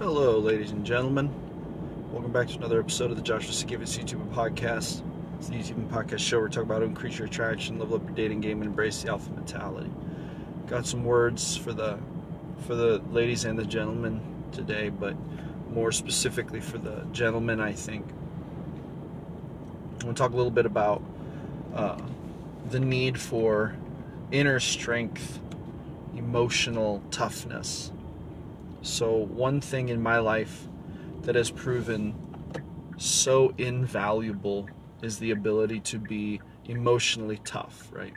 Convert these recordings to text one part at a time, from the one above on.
Hello, ladies and gentlemen. Welcome back to another episode of the Joshua Sigafus YouTube podcast. It's the YouTube and podcast show where we talk about increase your attraction, level up your dating game, and embrace the alpha mentality. Got some words for the for the ladies and the gentlemen today, but more specifically for the gentlemen, I think. I want to talk a little bit about uh, the need for inner strength, emotional toughness. So, one thing in my life that has proven so invaluable is the ability to be emotionally tough, right?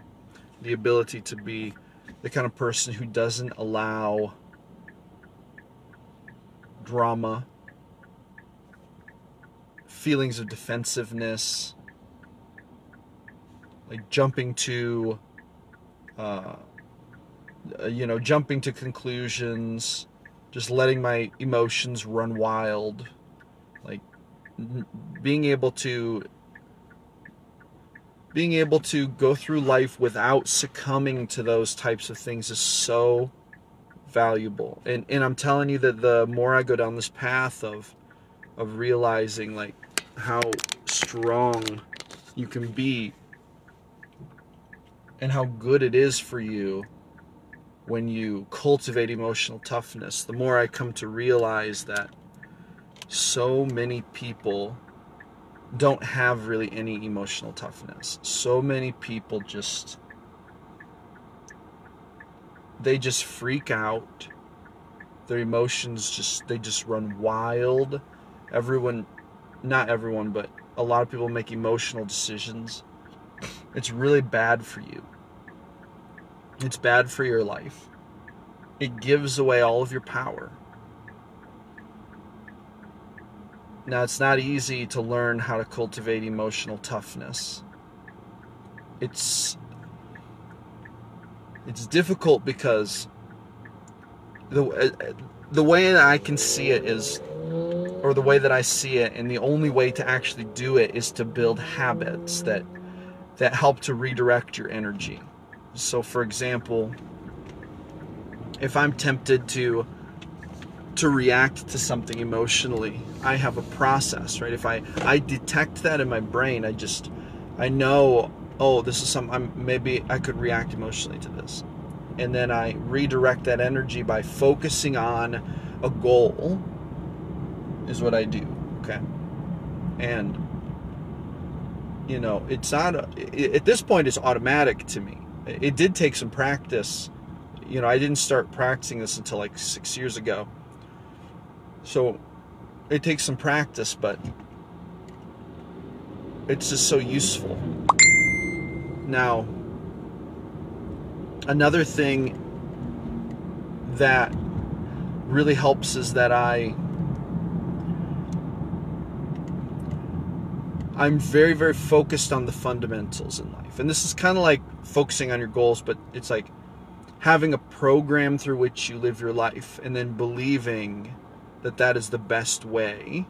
The ability to be the kind of person who doesn't allow drama, feelings of defensiveness, like jumping to, uh, Uh, you know, jumping to conclusions just letting my emotions run wild like being able to being able to go through life without succumbing to those types of things is so valuable. And and I'm telling you that the more I go down this path of of realizing like how strong you can be and how good it is for you when you cultivate emotional toughness, the more I come to realize that so many people don't have really any emotional toughness. So many people just they just freak out. Their emotions just they just run wild. Everyone not everyone, but a lot of people make emotional decisions. It's really bad for you. It's bad for your life. It gives away all of your power. Now, it's not easy to learn how to cultivate emotional toughness. It's it's difficult because the uh, the way that I can see it is or the way that I see it and the only way to actually do it is to build habits that that help to redirect your energy. So, for example, if I'm tempted to to react to something emotionally, I have a process, right? If I I detect that in my brain, I just I know, oh, this is some I'm maybe I could react emotionally to this. And then I redirect that energy by focusing on a goal is what I do, okay? And you know, it's not at this point it's automatic to me it did take some practice. You know, I didn't start practicing this until like six years ago. So it takes some practice, but it's just so useful. Now, another thing that really helps is that I I'm very, very focused on the fundamentals in life. And this is kind of like focusing on your goals, but it's like having a program through which you live your life and then believing that that is the best way.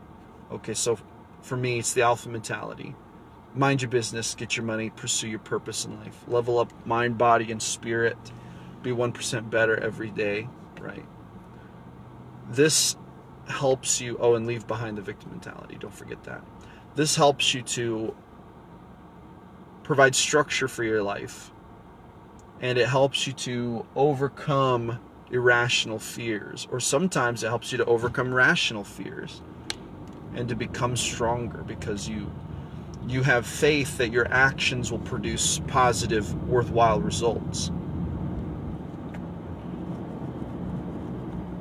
Okay, so for me, it's the alpha mentality. Mind your business, get your money, pursue your purpose in life, level up mind, body, and spirit, be 1% better every day, right? This helps you, oh, and leave behind the victim mentality. Don't forget that. This helps you to provide structure for your life and it helps you to overcome irrational fears or sometimes it helps you to overcome rational fears and to become stronger because you you have faith that your actions will produce positive, worthwhile results.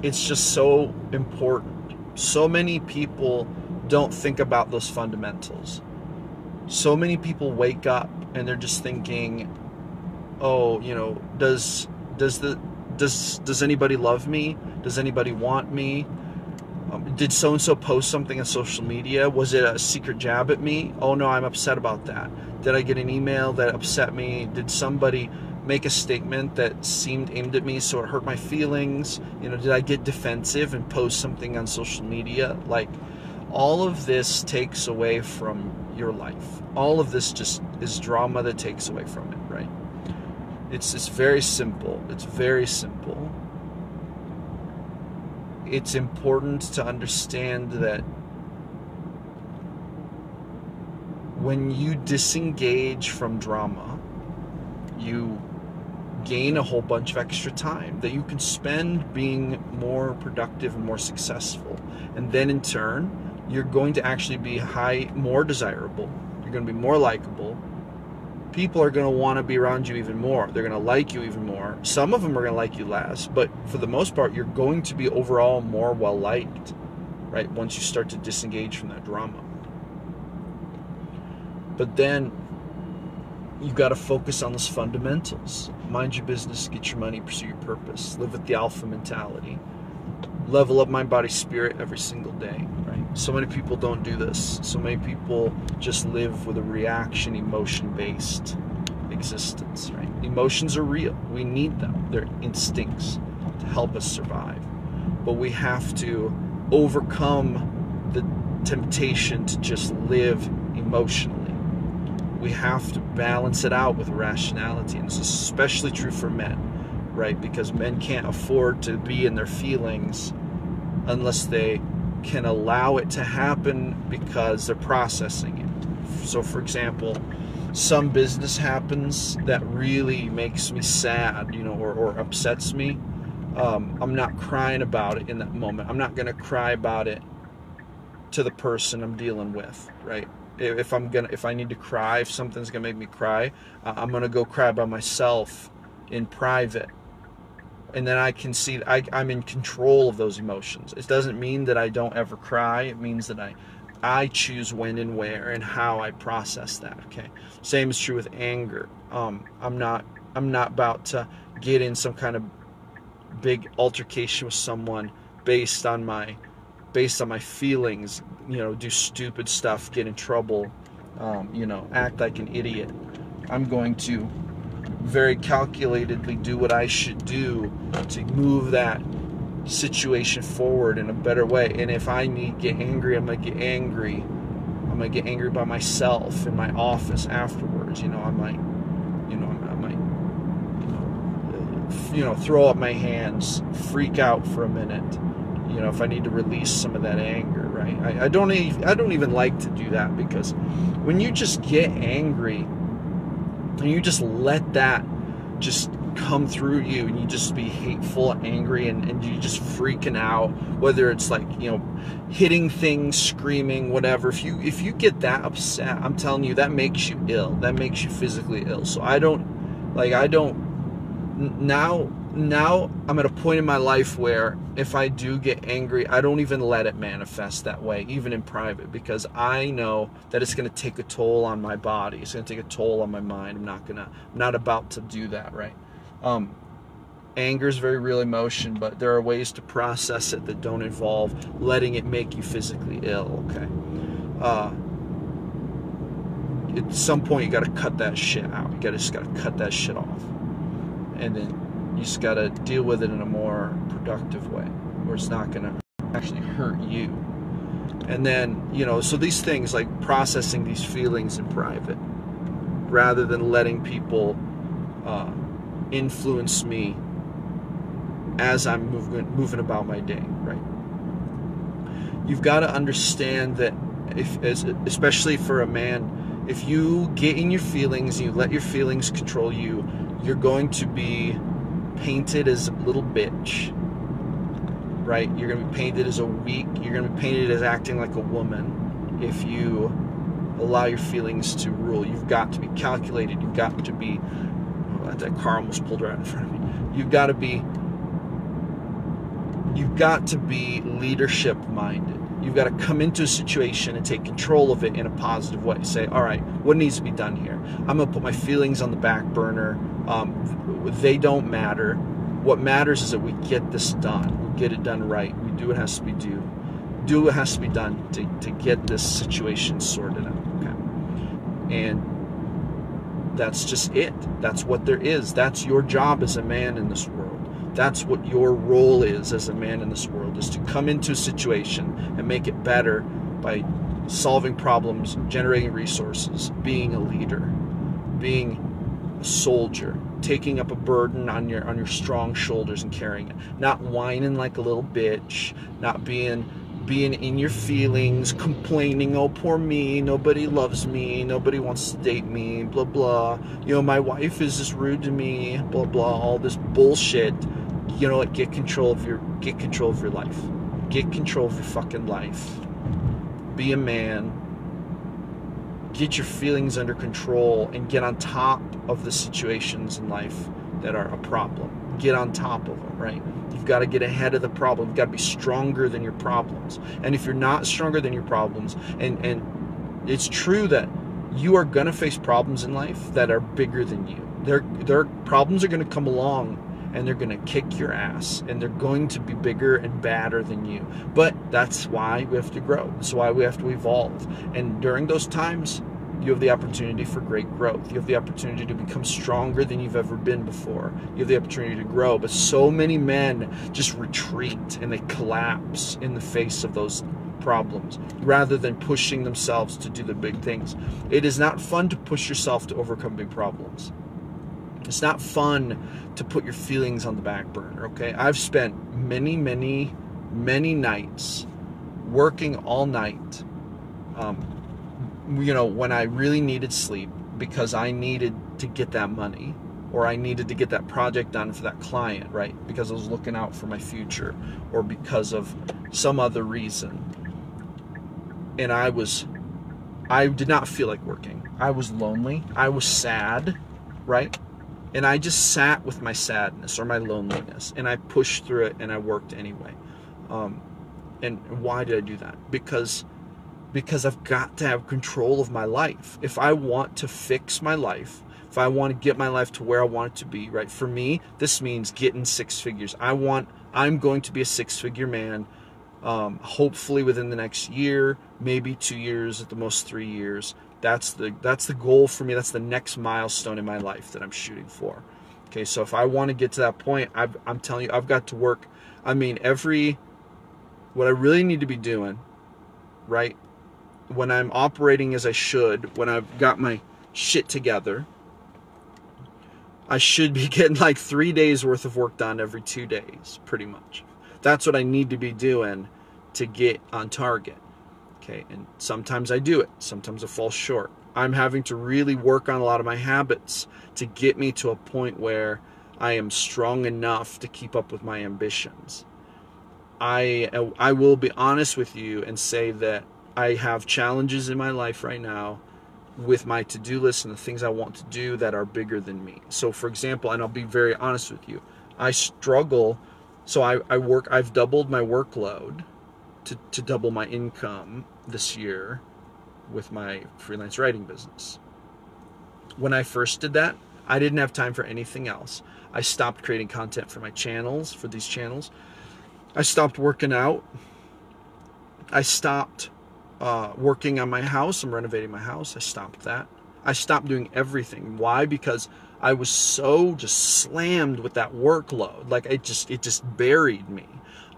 It's just so important. So many people don't think about those fundamentals. So many people wake up and they're just thinking, "Oh, you know, does does the does does anybody love me? Does anybody want me? Um, did so and so post something on social media? Was it a secret jab at me? Oh no, I'm upset about that. Did I get an email that upset me? Did somebody make a statement that seemed aimed at me so it hurt my feelings? You know, did I get defensive and post something on social media? Like all of this takes away from your life. All of this just is drama that takes away from it, right? It's it's very simple. It's very simple it's important to understand that when you disengage from drama, you gain a whole bunch of extra time that you can spend being more productive and more successful. And then in turn, you're going to actually be high more desirable. You're going to be more likable people are going to want to be around you even more. They're going to like you even more. Some of them are going to like you less, but for the most part, you're going to be overall more well liked, right? Once you start to disengage from that drama. But then you've got to focus on those fundamentals. Mind your business, get your money, pursue your purpose, live with the alpha mentality, level up mind, body, spirit every single day so many people don't do this. So many people just live with a reaction, emotion based existence, right? Emotions are real. We need them. They're instincts to help us survive. But we have to overcome the temptation to just live emotionally. We have to balance it out with rationality. And this is especially true for men, right? Because men can't afford to be in their feelings unless they can allow it to happen because they're processing it. So, for example, some business happens that really makes me sad, you know, or, or upsets me. Um, I'm not crying about it in that moment. I'm not going to cry about it to the person I'm dealing with, right? If I'm gonna, if I need to cry, if something's gonna make me cry, I'm gonna go cry by myself in private and then I can see I, I'm in control of those emotions. It doesn't mean that I don't ever cry. It means that I I choose when and where and how I process that. Okay. Same is true with anger. Um, I'm not I'm not about to get in some kind of big altercation with someone based on my based on my feelings. You know, do stupid stuff, get in trouble. Um, you know, act like an idiot. I'm going to very calculatedly do what I should do to move that situation forward in a better way. And if I need to get angry, I'm gonna get angry. I'm gonna get angry by myself in my office afterwards. You know, I might, you know, I might, you know, throw up my hands, freak out for a minute. You know, if I need to release some of that anger, right? I, I don't even I don't even like to do that because when you just get angry and you just let that just come through you and you just be hateful angry and, and you just freaking out whether it's like you know hitting things screaming whatever. If you if you get that upset i'm telling you that makes you ill. That makes you physically ill. So i don't like i don't now now I'm at a point in my life where if I do get angry, I don't even let it manifest that way, even in private, because I know that it's going to take a toll on my body. It's going to take a toll on my mind. I'm not gonna, I'm not about to do that, right? Um, anger is very real emotion, but there are ways to process it that don't involve letting it make you physically ill. Okay. Uh, at some point, you got to cut that shit out. You got to just got to cut that shit off, and then you just got to deal with it in a more productive way where it's not going to actually hurt you. And then, you know, so these things like processing these feelings in private rather than letting people uh, influence me as I'm moving, moving about my day, right? You've got to understand that, if, as, especially for a man, if you get in your feelings, you let your feelings control you, you're going to be painted as a little bitch, right? You're going to be painted as a weak, you're going to be painted as acting like a woman if you allow your feelings to rule. You've got to be calculated. You've got to be. Oh, that car almost pulled right in front of me. You've got to be. You've got to be leadership minded. You've got to come into a situation and take control of it in a positive way. Say, all right, what needs to be done here? I'm going to put my feelings on the back burner. Um, they don't matter. What matters is that we get this done. We get it done right. We do what has to be due. Do what has to be done to, to get this situation sorted out. Okay. And that's just it. That's what there is. That's your job as a man in this world. That's what your role is as a man in this world is to come into a situation and make it better by solving problems, generating resources, being a leader, being a soldier, taking up a burden on your on your strong shoulders and carrying it. Not whining like a little bitch, not being being in your feelings, complaining, oh, poor me, nobody loves me, nobody wants to date me, blah, blah. You know, my wife is just rude to me, blah, blah, all this bullshit. You know what? Get control of your, get control of your life. Get control of your fucking life. Be a man. Get your feelings under control and get on top of the situations in life that are a problem. Get on top of them, right? You've got to get ahead of the problem. You've got to be stronger than your problems. And if you're not stronger than your problems, and and it's true that you are going to face problems in life that are bigger than you. Their their problems are going to come along and they're going to kick your ass and they're going to be bigger and badder than you. But that's why we have to grow. That's why we have to evolve. And during those times, you have the opportunity for great growth. You have the opportunity to become stronger than you've ever been before. You have the opportunity to grow. But so many men just retreat and they collapse in the face of those problems rather than pushing themselves to do the big things. It is not fun to push yourself to overcome big problems. It's not fun to put your feelings on the back burner, okay? I've spent many, many, many nights working all night. Um, you know, when I really needed sleep because I needed to get that money or I needed to get that project done for that client, right? Because I was looking out for my future or because of some other reason. And I was, I did not feel like working. I was lonely. I was sad, right? And I just sat with my sadness or my loneliness and I pushed through it and I worked anyway. Um, and why did I do that? Because because I've got to have control of my life. If I want to fix my life, if I want to get my life to where I want it to be, right? For me, this means getting six figures. I want, I'm going to be a six figure man, um, hopefully within the next year, maybe two years, at the most three years. That's the that's the goal for me. That's the next milestone in my life that I'm shooting for. Okay, so if I want to get to that point, i I'm telling you, I've got to work. I mean, every what I really need to be doing, right, when I'm operating as I should, when I've got my shit together, I should be getting like three days worth of work done every two days, pretty much. That's what I need to be doing to get on target. Okay, and sometimes I do it, sometimes I fall short. I'm having to really work on a lot of my habits to get me to a point where I am strong enough to keep up with my ambitions. I I will be honest with you and say that I have challenges in my life right now with my to-do list and the things I want to do that are bigger than me. So for example, and I'll be very honest with you, I struggle so I, I work I've doubled my workload to, to double my income this year with my freelance writing business. When I first did that, I didn't have time for anything else. I stopped creating content for my channels, for these channels. I stopped working out. I stopped uh, working on my house. I'm renovating my house. I stopped that. I stopped doing everything. Why? Because I was so just slammed with that workload. Like it just it just buried me.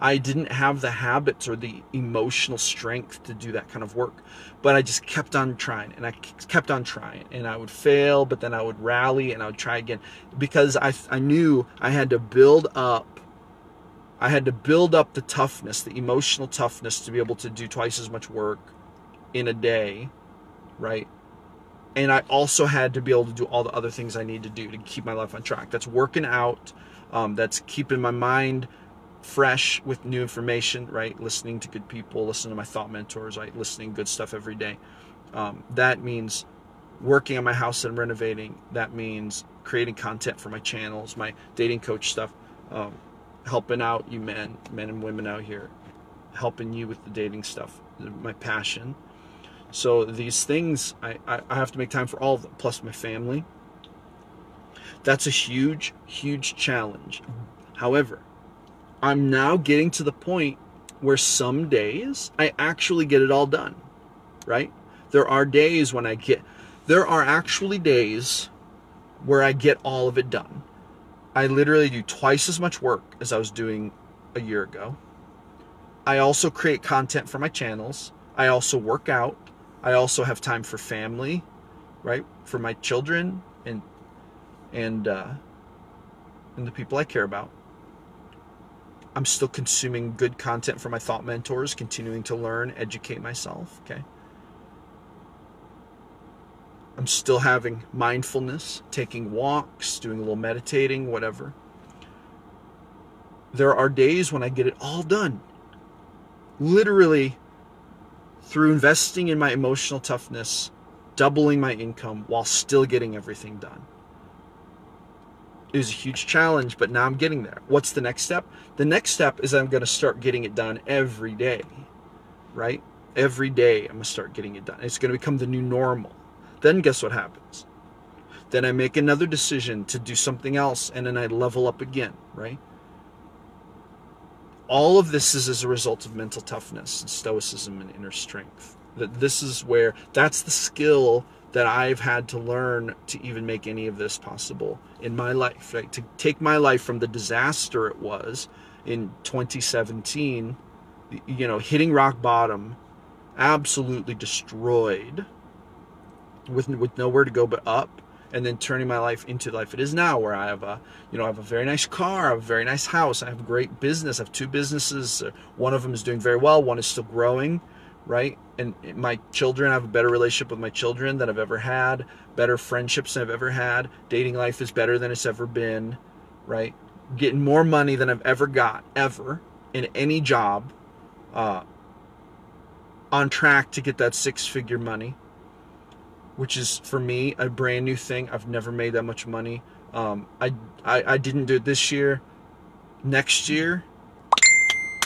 I didn't have the habits or the emotional strength to do that kind of work. But I just kept on trying and I kept on trying and I would fail, but then I would rally and I would try again because I I knew I had to build up I had to build up the toughness, the emotional toughness to be able to do twice as much work in a day, right? And I also had to be able to do all the other things I need to do to keep my life on track. That's working out, um, that's keeping my mind fresh with new information, right? Listening to good people, listening to my thought mentors, right? Listening good stuff every day. Um, that means working on my house and renovating. That means creating content for my channels, my dating coach stuff, um, helping out you men, men and women out here, helping you with the dating stuff, my passion. So these things, I, I, I have to make time for all of them, plus my family. That's a huge, huge challenge. However, I'm now getting to the point where some days I actually get it all done, right? There are days when I get, there are actually days where I get all of it done. I literally do twice as much work as I was doing a year ago. I also create content for my channels. I also work out. I also have time for family, right? For my children and and uh, and the people I care about. I'm still consuming good content for my thought mentors, continuing to learn, educate myself. Okay. I'm still having mindfulness, taking walks, doing a little meditating, whatever. There are days when I get it all done. Literally, through investing in my emotional toughness, doubling my income while still getting everything done. It was a huge challenge, but now I'm getting there. What's the next step? The next step is I'm going to start getting it done every day, right? Every day I'm going to start getting it done. It's going to become the new normal. Then guess what happens? Then I make another decision to do something else and then I level up again, right? All of this is as a result of mental toughness and stoicism and inner strength. That this is where that's the skill that I've had to learn to even make any of this possible in my life, right? To take my life from the disaster it was in 2017, you know, hitting rock bottom, absolutely destroyed, with with nowhere to go but up and then turning my life into the life it is now where I have a you know I have a very nice car, I have a very nice house, I have a great business, I have two businesses, uh, one of them is doing very well, one is still growing, right? And my children I have a better relationship with my children than I've ever had, better friendships than I've ever had, dating life is better than it's ever been, right? Getting more money than I've ever got ever in any job uh on track to get that six figure money which is for me a brand new thing. I've never made that much money. Um, I, I I didn't do it this year. Next year,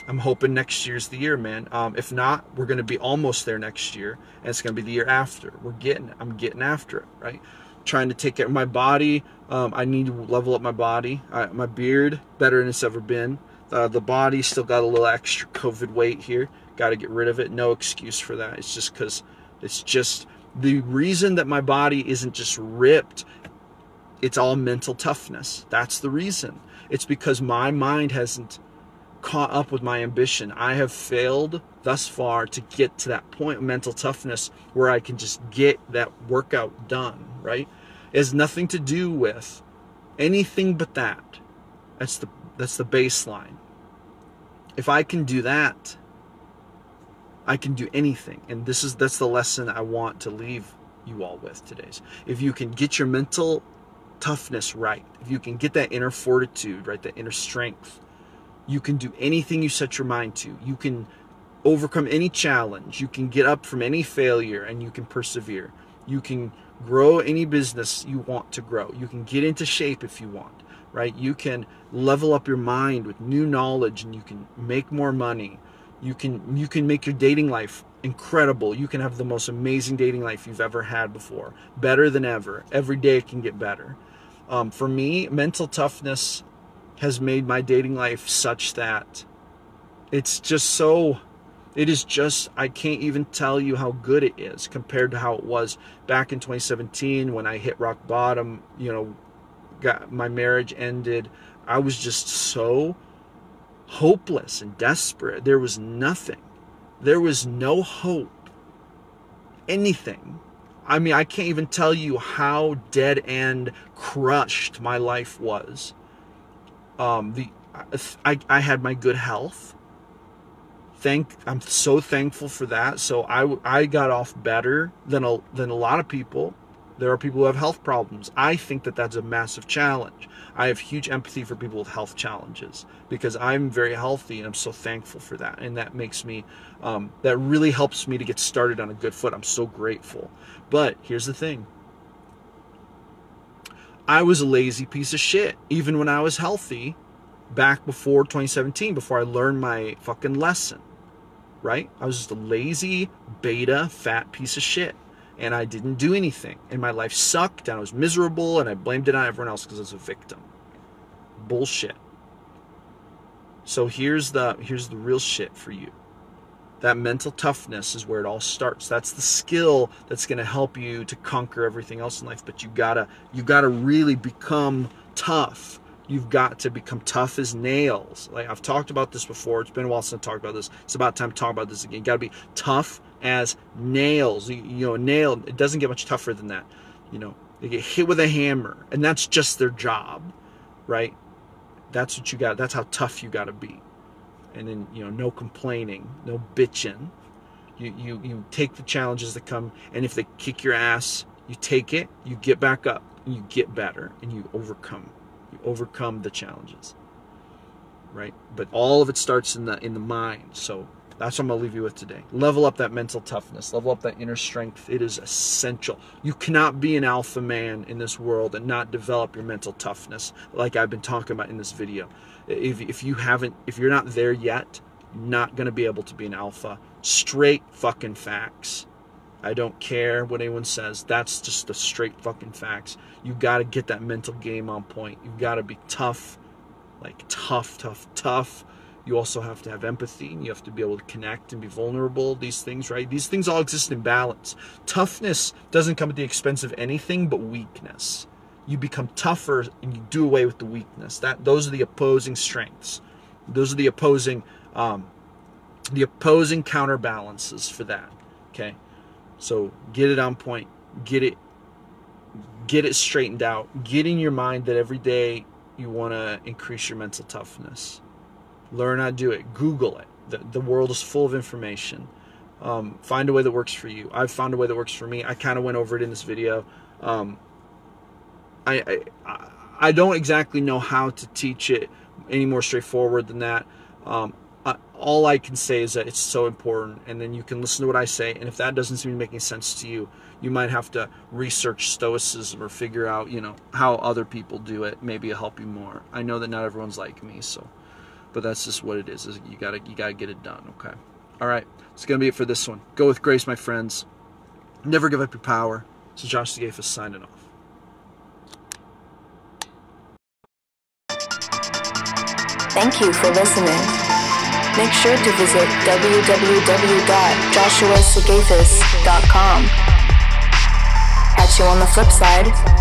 I'm hoping next year's the year, man. Um, if not, we're gonna be almost there next year, and it's gonna be the year after. We're getting, I'm getting after it, right? Trying to take care of my body. Um, I need to level up my body. I, my beard better than it's ever been. Uh, the body still got a little extra COVID weight here. Got to get rid of it. No excuse for that. It's just because it's just the reason that my body isn't just ripped, it's all mental toughness. That's the reason. It's because my mind hasn't caught up with my ambition. I have failed thus far to get to that point of mental toughness where I can just get that workout done, right? It has nothing to do with anything but that. That's the that's the baseline. If I can do that, I can do anything. And this is that's the lesson I want to leave you all with today. If you can get your mental toughness right, if you can get that inner fortitude, right, that inner strength, you can do anything you set your mind to. You can overcome any challenge. You can get up from any failure and you can persevere. You can grow any business you want to grow. You can get into shape if you want, right? You can level up your mind with new knowledge and you can make more money you can you can make your dating life incredible. You can have the most amazing dating life you've ever had before, better than ever. Every day it can get better. Um, for me, mental toughness has made my dating life such that it's just so it is just i can't even tell you how good it is compared to how it was back in 2017 when i hit rock bottom you know got my marriage ended i was just so hopeless and desperate. There was nothing. There was no hope. Anything. I mean, I can't even tell you how dead and crushed my life was. Um, the I, I had my good health. Thank I'm so thankful for that. So I I got off better than a than a lot of people. There are people who have health problems. I think that that's a massive challenge. I have huge empathy for people with health challenges because I'm very healthy and I'm so thankful for that. And that makes me, um, that really helps me to get started on a good foot. I'm so grateful. But here's the thing I was a lazy piece of shit, even when I was healthy back before 2017, before I learned my fucking lesson. Right? I was just a lazy, beta, fat piece of shit and I didn't do anything. And my life sucked, and I was miserable, and I blamed it on everyone else because I was a victim. Bullshit. So here's the here's the real shit for you. That mental toughness is where it all starts. That's the skill that's going to help you to conquer everything else in life. But you gotta you gotta really become tough. You've got to become tough as nails. Like I've talked about this before. It's been a while since I talked about this. It's about time to talk about this again. You got to be tough as nails. You, you know, nail, it doesn't get much tougher than that. You know, they get hit with a hammer, and that's just their job, right? That's what you got. That's how tough you got to be. And then, you know, no complaining, no bitching. You, you, you take the challenges that come, and if they kick your ass, you take it, you get back up, and you get better, and you overcome. You overcome the challenges, right? But all of it starts in the in the mind. So that's what I'm going to leave you with today. Level up that mental toughness, level up that inner strength. It is essential. You cannot be an alpha man in this world and not develop your mental toughness, like I've been talking about in this video. If, if you haven't, if you're not there yet, not going to be able to be an alpha. Straight fucking facts. I don't care what anyone says. That's just the straight fucking facts. You got to get that mental game on point. You got to be tough, like tough, tough, tough you also have to have empathy and you have to be able to connect and be vulnerable these things right? These things all exist in balance. Toughness doesn't come at the expense of anything but weakness. You become tougher and you do away with the weakness. That those are the opposing strengths. Those are the opposing um, the opposing counterbalances for that okay? So get it on point. Get it get it straightened out. Get in your mind that every day you want to increase your mental toughness Learn how to do it. Google it. The, the world is full of information. Um, find a way that works for you. I've found a way that works for me. I kind of went over it in this video. Um, I, I, I don't exactly know how to teach it any more straightforward than that. Um, I, all I can say is that it's so important, and then you can listen to what I say. And if that doesn't seem to make any sense to you, you might have to research Stoicism or figure out, you know, how other people do it. Maybe it'll help you more. I know that not everyone's like me, so but that's just what it is. is you gotta you gotta get it done. Okay. All right. It's gonna be it for this one. Go with grace, my friends. Never give up your power. So Josh Sigafus signing off. Thank you for listening. Make sure to visit www.joshuasigafus.com. Catch you on the flip side.